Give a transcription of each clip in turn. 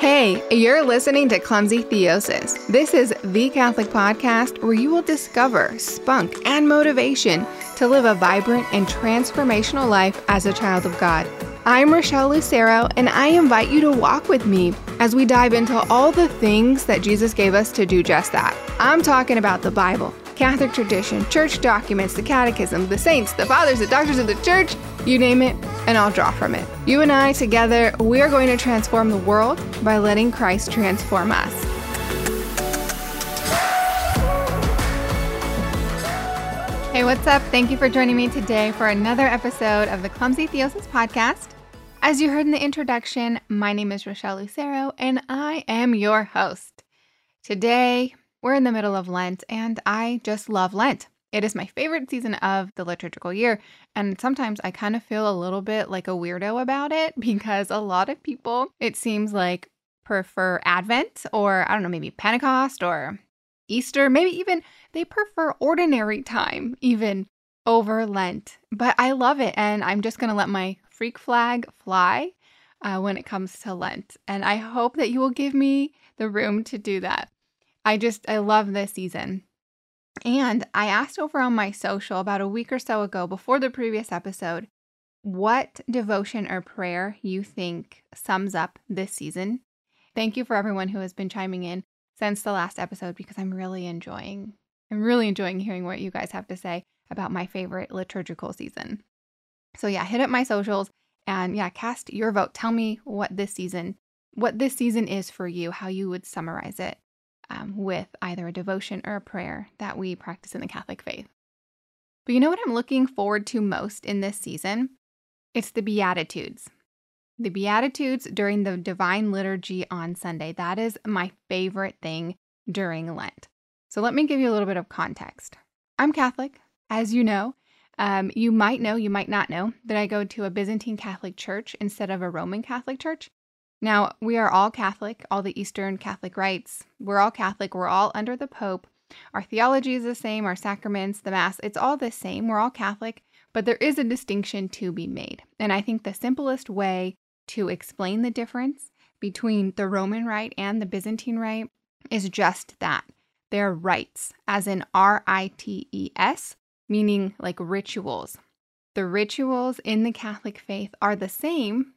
Hey, you're listening to Clumsy Theosis. This is the Catholic podcast where you will discover spunk and motivation to live a vibrant and transformational life as a child of God. I'm Rochelle Lucero, and I invite you to walk with me as we dive into all the things that Jesus gave us to do just that. I'm talking about the Bible, Catholic tradition, church documents, the catechism, the saints, the fathers, the doctors of the church, you name it, and I'll draw from it. You and I together, we are going to transform the world by letting Christ transform us. Hey, what's up? Thank you for joining me today for another episode of the Clumsy Theosis podcast. As you heard in the introduction, my name is Rochelle Lucero and I am your host. Today, we're in the middle of Lent and I just love Lent. It is my favorite season of the liturgical year, and sometimes I kind of feel a little bit like a weirdo about it because a lot of people, it seems like, prefer Advent or I don't know, maybe Pentecost or Easter, maybe even they prefer ordinary time, even over Lent. But I love it, and I'm just going to let my freak flag fly uh, when it comes to Lent. And I hope that you will give me the room to do that. I just, I love this season. And I asked over on my social about a week or so ago before the previous episode what devotion or prayer you think sums up this season. Thank you for everyone who has been chiming in since the last episode because I'm really enjoying I'm really enjoying hearing what you guys have to say about my favorite liturgical season. So yeah, hit up my socials and yeah, cast your vote. Tell me what this season, what this season is for you, how you would summarize it um, with either a devotion or a prayer that we practice in the Catholic faith. But you know what I'm looking forward to most in this season? It's the Beatitudes. The Beatitudes during the Divine Liturgy on Sunday. That is my favorite thing during Lent. So let me give you a little bit of context. I'm Catholic, as you know, um, you might know, you might not know, that I go to a Byzantine Catholic church instead of a Roman Catholic church. Now, we are all Catholic, all the Eastern Catholic rites. We're all Catholic. We're all under the Pope. Our theology is the same, our sacraments, the Mass, it's all the same. We're all Catholic, but there is a distinction to be made. And I think the simplest way to explain the difference between the Roman rite and the Byzantine rite is just that. They're rites, as in R I T E S, meaning like rituals. The rituals in the Catholic faith are the same.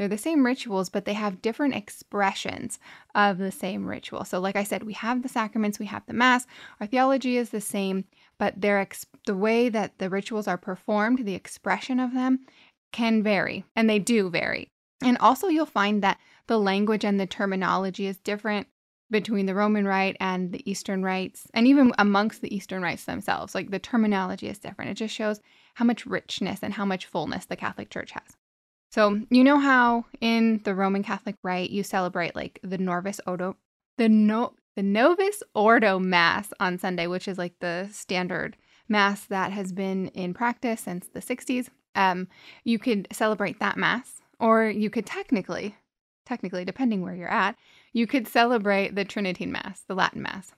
They're the same rituals, but they have different expressions of the same ritual. So, like I said, we have the sacraments, we have the Mass. Our theology is the same, but their ex- the way that the rituals are performed, the expression of them, can vary, and they do vary. And also, you'll find that the language and the terminology is different between the Roman Rite and the Eastern rites, and even amongst the Eastern rites themselves. Like the terminology is different. It just shows how much richness and how much fullness the Catholic Church has. So, you know how in the Roman Catholic Rite you celebrate like the Novus Ordo, the no, the Novus Ordo Mass on Sunday, which is like the standard mass that has been in practice since the 60s. Um, you could celebrate that mass, or you could technically, technically, depending where you're at, you could celebrate the Tridentine Mass, the Latin Mass.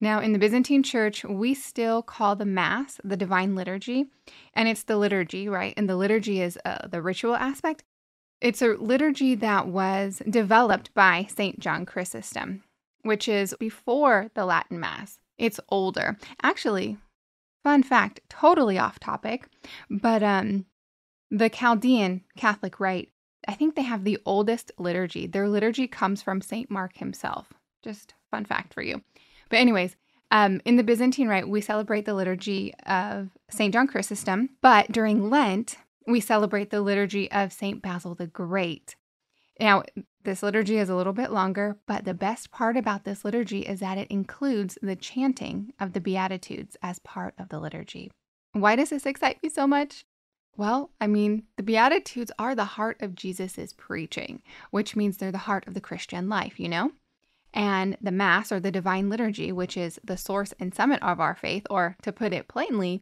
Now, in the Byzantine Church, we still call the Mass the Divine Liturgy, and it's the liturgy, right? And the liturgy is uh, the ritual aspect. It's a liturgy that was developed by St. John Chrysostom, which is before the Latin Mass. It's older. Actually, fun fact, totally off topic, but um, the Chaldean Catholic Rite I think they have the oldest liturgy. Their liturgy comes from St. Mark himself. Just fun fact for you. But, anyways, um, in the Byzantine Rite, we celebrate the liturgy of St. John Chrysostom, but during Lent, we celebrate the liturgy of St. Basil the Great. Now, this liturgy is a little bit longer, but the best part about this liturgy is that it includes the chanting of the Beatitudes as part of the liturgy. Why does this excite me so much? Well, I mean, the Beatitudes are the heart of Jesus' preaching, which means they're the heart of the Christian life, you know? And the Mass or the Divine Liturgy, which is the source and summit of our faith, or to put it plainly,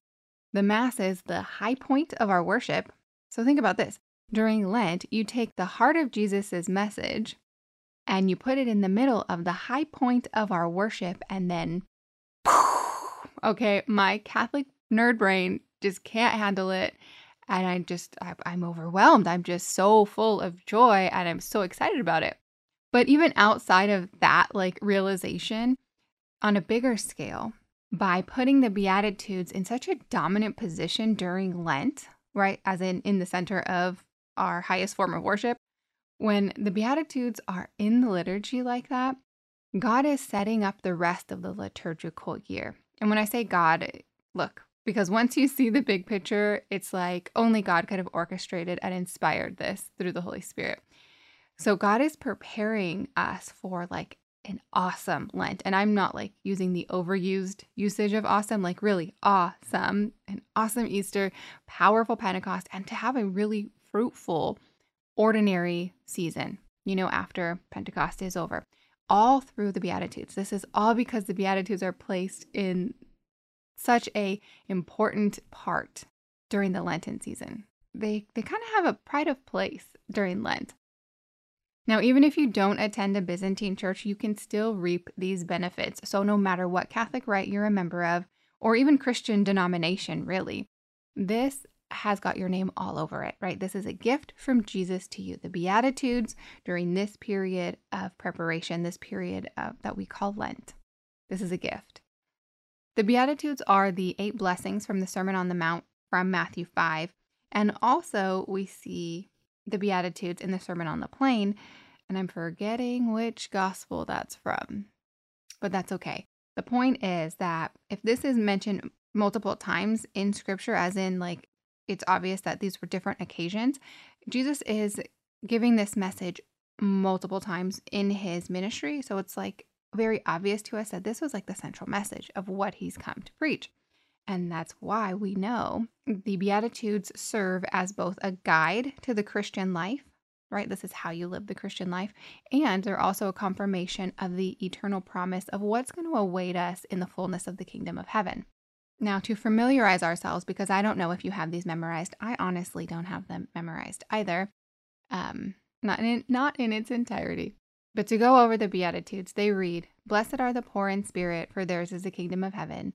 the Mass is the high point of our worship. So think about this during Lent, you take the heart of Jesus' message and you put it in the middle of the high point of our worship, and then, okay, my Catholic nerd brain just can't handle it and I just I, I'm overwhelmed. I'm just so full of joy and I'm so excited about it. But even outside of that, like realization on a bigger scale, by putting the Beatitudes in such a dominant position during Lent, right, as in in the center of our highest form of worship, when the Beatitudes are in the liturgy like that, God is setting up the rest of the liturgical year. And when I say God, look, because once you see the big picture, it's like only God could have orchestrated and inspired this through the Holy Spirit. So God is preparing us for like an awesome Lent. And I'm not like using the overused usage of awesome, like really awesome, an awesome Easter, powerful Pentecost, and to have a really fruitful, ordinary season, you know, after Pentecost is over. All through the Beatitudes. This is all because the Beatitudes are placed in such a important part during the Lenten season. They they kind of have a pride of place during Lent. Now, even if you don't attend a Byzantine church, you can still reap these benefits. So, no matter what Catholic rite you're a member of, or even Christian denomination, really, this has got your name all over it, right? This is a gift from Jesus to you. The Beatitudes during this period of preparation, this period of, that we call Lent. This is a gift. The Beatitudes are the eight blessings from the Sermon on the Mount from Matthew 5. And also, we see the Beatitudes in the Sermon on the Plain, and I'm forgetting which gospel that's from, but that's okay. The point is that if this is mentioned multiple times in scripture, as in like it's obvious that these were different occasions, Jesus is giving this message multiple times in his ministry. So it's like very obvious to us that this was like the central message of what he's come to preach. And that's why we know the Beatitudes serve as both a guide to the Christian life, right? This is how you live the Christian life. And they're also a confirmation of the eternal promise of what's going to await us in the fullness of the kingdom of heaven. Now, to familiarize ourselves, because I don't know if you have these memorized, I honestly don't have them memorized either. Um, not in, not in its entirety. But to go over the Beatitudes, they read Blessed are the poor in spirit, for theirs is the kingdom of heaven.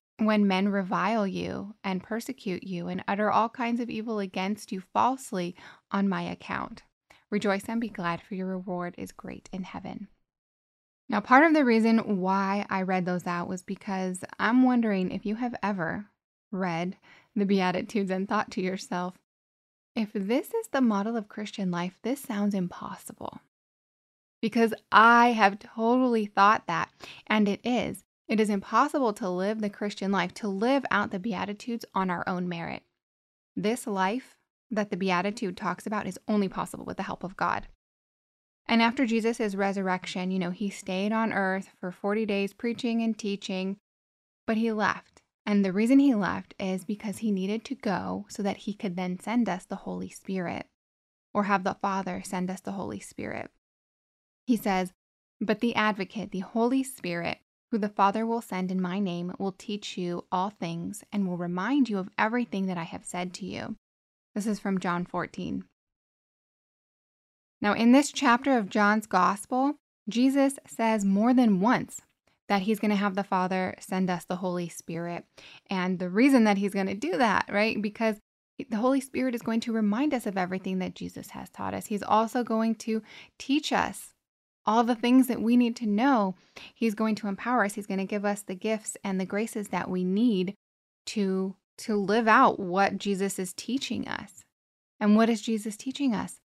when men revile you and persecute you and utter all kinds of evil against you falsely on my account. Rejoice and be glad, for your reward is great in heaven. Now, part of the reason why I read those out was because I'm wondering if you have ever read the Beatitudes and thought to yourself, if this is the model of Christian life, this sounds impossible. Because I have totally thought that, and it is. It is impossible to live the Christian life, to live out the Beatitudes on our own merit. This life that the Beatitude talks about is only possible with the help of God. And after Jesus' resurrection, you know, he stayed on earth for 40 days preaching and teaching, but he left. And the reason he left is because he needed to go so that he could then send us the Holy Spirit or have the Father send us the Holy Spirit. He says, But the advocate, the Holy Spirit, who the Father will send in my name, will teach you all things and will remind you of everything that I have said to you. This is from John 14. Now, in this chapter of John's Gospel, Jesus says more than once that he's going to have the Father send us the Holy Spirit. And the reason that he's going to do that, right? Because the Holy Spirit is going to remind us of everything that Jesus has taught us. He's also going to teach us all the things that we need to know. He's going to empower us. He's going to give us the gifts and the graces that we need to to live out what Jesus is teaching us. And what is Jesus teaching us?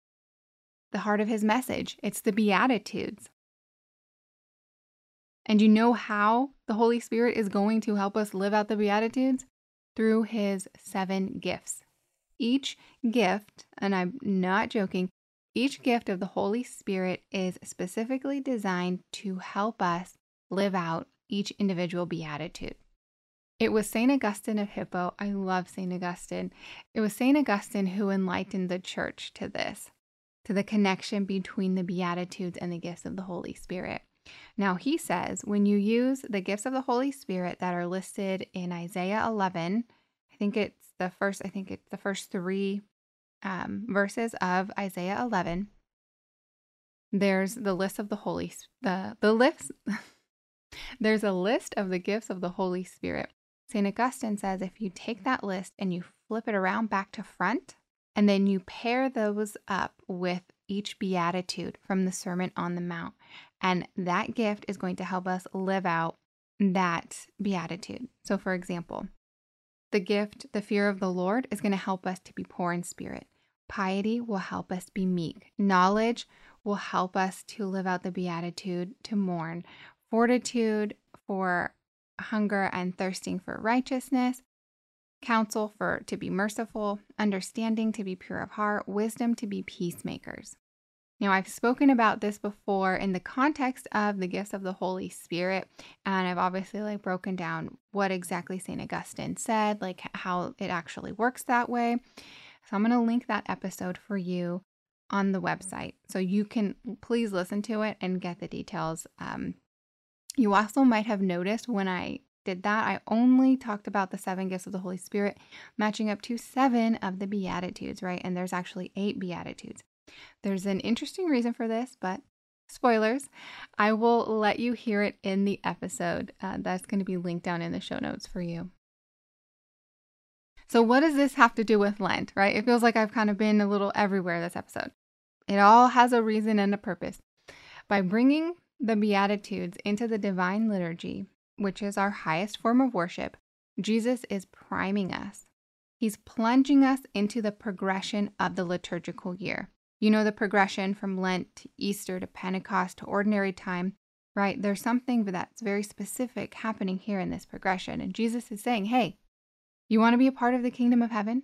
The heart of his message. It's the beatitudes. And you know how the Holy Spirit is going to help us live out the beatitudes? Through his seven gifts. Each gift, and I'm not joking, each gift of the Holy Spirit is specifically designed to help us live out each individual beatitude. It was St. Augustine of Hippo. I love St. Augustine. It was St. Augustine who enlightened the church to this. to the connection between the Beatitudes and the gifts of the Holy Spirit. Now, he says when you use the gifts of the Holy Spirit that are listed in Isaiah 11, I think it's the first, I think it's the first three um, verses of Isaiah 11. There's the list of the Holy, the, the list, there's a list of the gifts of the Holy Spirit. St. Augustine says if you take that list and you flip it around back to front, and then you pair those up with each beatitude from the Sermon on the Mount. And that gift is going to help us live out that beatitude. So, for example, the gift, the fear of the Lord, is going to help us to be poor in spirit. Piety will help us be meek. Knowledge will help us to live out the beatitude to mourn. Fortitude for hunger and thirsting for righteousness counsel for to be merciful, understanding to be pure of heart, wisdom to be peacemakers. Now, I've spoken about this before in the context of the gifts of the Holy Spirit, and I've obviously like broken down what exactly St. Augustine said, like how it actually works that way. So I'm going to link that episode for you on the website so you can please listen to it and get the details. Um, you also might have noticed when I did that, I only talked about the seven gifts of the Holy Spirit, matching up to seven of the Beatitudes, right? And there's actually eight Beatitudes. There's an interesting reason for this, but spoilers, I will let you hear it in the episode. Uh, that's going to be linked down in the show notes for you. So, what does this have to do with Lent, right? It feels like I've kind of been a little everywhere this episode. It all has a reason and a purpose. By bringing the Beatitudes into the divine liturgy, which is our highest form of worship, Jesus is priming us. He's plunging us into the progression of the liturgical year. You know, the progression from Lent to Easter to Pentecost to ordinary time, right? There's something that's very specific happening here in this progression. And Jesus is saying, hey, you want to be a part of the kingdom of heaven?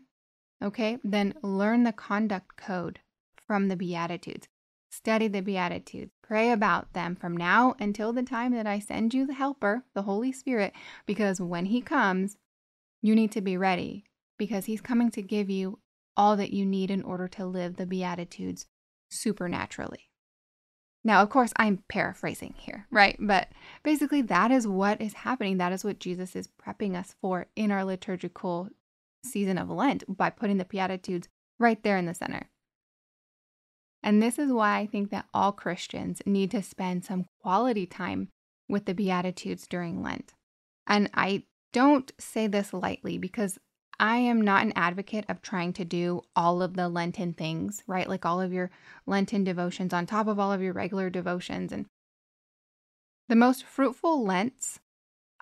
Okay, then learn the conduct code from the Beatitudes. Study the Beatitudes. Pray about them from now until the time that I send you the Helper, the Holy Spirit, because when He comes, you need to be ready because He's coming to give you all that you need in order to live the Beatitudes supernaturally. Now, of course, I'm paraphrasing here, right? But basically, that is what is happening. That is what Jesus is prepping us for in our liturgical season of Lent by putting the Beatitudes right there in the center. And this is why I think that all Christians need to spend some quality time with the Beatitudes during Lent. And I don't say this lightly because I am not an advocate of trying to do all of the Lenten things, right? Like all of your Lenten devotions on top of all of your regular devotions. And the most fruitful Lents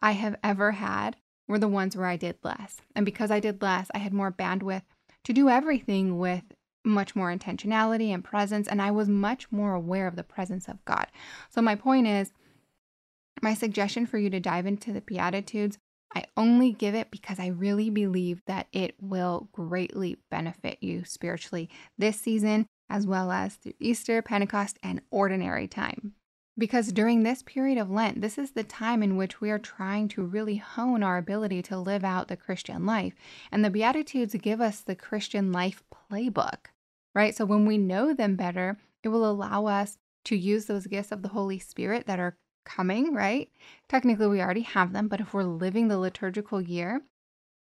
I have ever had were the ones where I did less. And because I did less, I had more bandwidth to do everything with much more intentionality and presence, and I was much more aware of the presence of God. So, my point is, my suggestion for you to dive into the Beatitudes, I only give it because I really believe that it will greatly benefit you spiritually this season, as well as through Easter, Pentecost, and ordinary time. Because during this period of Lent, this is the time in which we are trying to really hone our ability to live out the Christian life. And the Beatitudes give us the Christian life playbook, right? So when we know them better, it will allow us to use those gifts of the Holy Spirit that are coming, right? Technically, we already have them, but if we're living the liturgical year,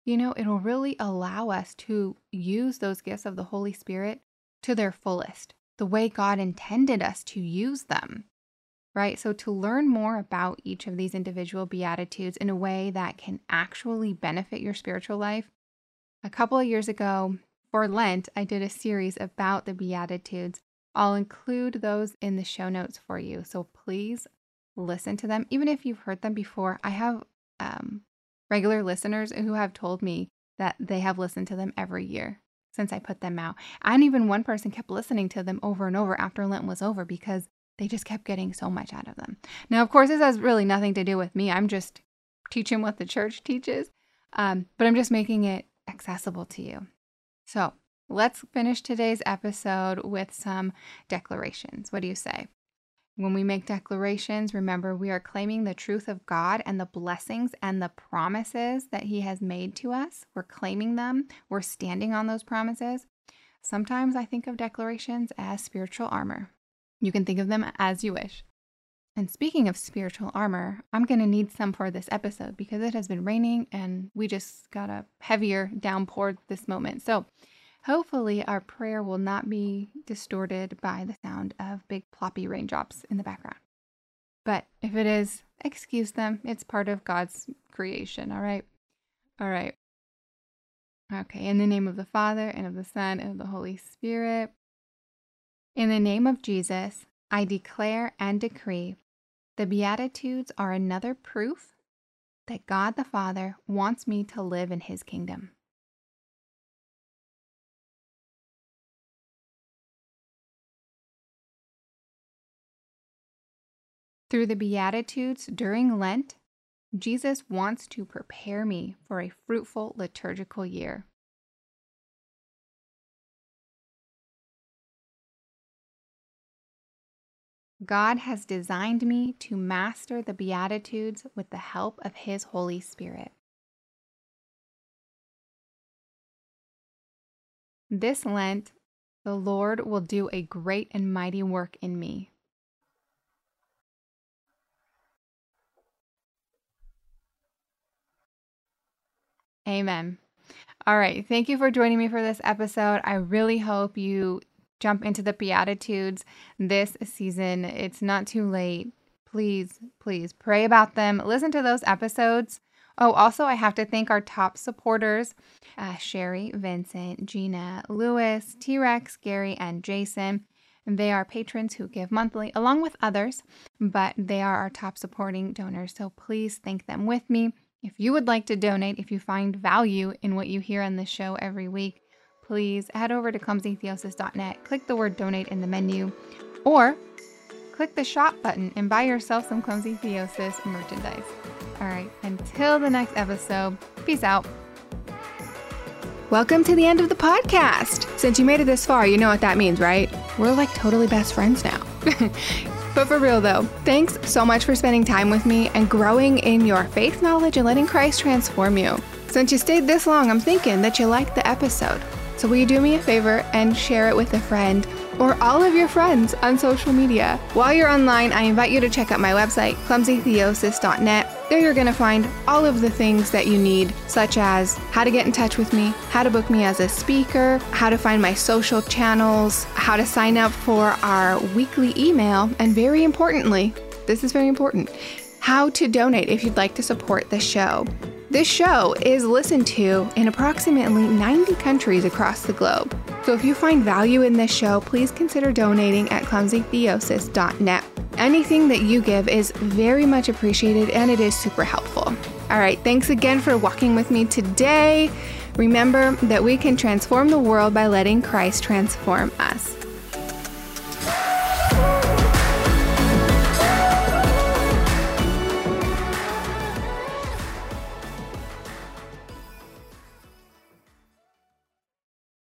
you know, it'll really allow us to use those gifts of the Holy Spirit to their fullest, the way God intended us to use them right? So, to learn more about each of these individual Beatitudes in a way that can actually benefit your spiritual life, a couple of years ago for Lent, I did a series about the Beatitudes. I'll include those in the show notes for you. So, please listen to them. Even if you've heard them before, I have um, regular listeners who have told me that they have listened to them every year since I put them out. And even one person kept listening to them over and over after Lent was over because they just kept getting so much out of them. Now, of course, this has really nothing to do with me. I'm just teaching what the church teaches, um, but I'm just making it accessible to you. So let's finish today's episode with some declarations. What do you say? When we make declarations, remember we are claiming the truth of God and the blessings and the promises that He has made to us. We're claiming them, we're standing on those promises. Sometimes I think of declarations as spiritual armor. You can think of them as you wish. And speaking of spiritual armor, I'm going to need some for this episode because it has been raining and we just got a heavier downpour this moment. So hopefully our prayer will not be distorted by the sound of big ploppy raindrops in the background. But if it is, excuse them. It's part of God's creation, all right? All right. Okay, in the name of the Father, and of the Son, and of the Holy Spirit. In the name of Jesus, I declare and decree the Beatitudes are another proof that God the Father wants me to live in his kingdom. Through the Beatitudes during Lent, Jesus wants to prepare me for a fruitful liturgical year. God has designed me to master the Beatitudes with the help of His Holy Spirit. This Lent, the Lord will do a great and mighty work in me. Amen. All right. Thank you for joining me for this episode. I really hope you jump into the Beatitudes this season. It's not too late. Please, please pray about them. Listen to those episodes. Oh, also, I have to thank our top supporters uh, Sherry, Vincent, Gina, Lewis, T Rex, Gary, and Jason. They are patrons who give monthly, along with others, but they are our top supporting donors. So please thank them with me. If you would like to donate, if you find value in what you hear on this show every week, please head over to clumsytheosis.net, click the word donate in the menu, or click the shop button and buy yourself some Clumsy Theosis merchandise. All right, until the next episode, peace out. Welcome to the end of the podcast. Since you made it this far, you know what that means, right? We're like totally best friends now. but for real though, thanks so much for spending time with me and growing in your faith knowledge and letting Christ transform you. Since you stayed this long, I'm thinking that you liked the episode. So, will you do me a favor and share it with a friend or all of your friends on social media? While you're online, I invite you to check out my website, clumsytheosis.net. There you're going to find all of the things that you need, such as how to get in touch with me, how to book me as a speaker, how to find my social channels, how to sign up for our weekly email, and very importantly, this is very important, how to donate if you'd like to support the show. This show is listened to in approximately 90 countries across the globe. So if you find value in this show, please consider donating at clumsytheosis.net. Anything that you give is very much appreciated and it is super helpful. All right, thanks again for walking with me today. Remember that we can transform the world by letting Christ transform us.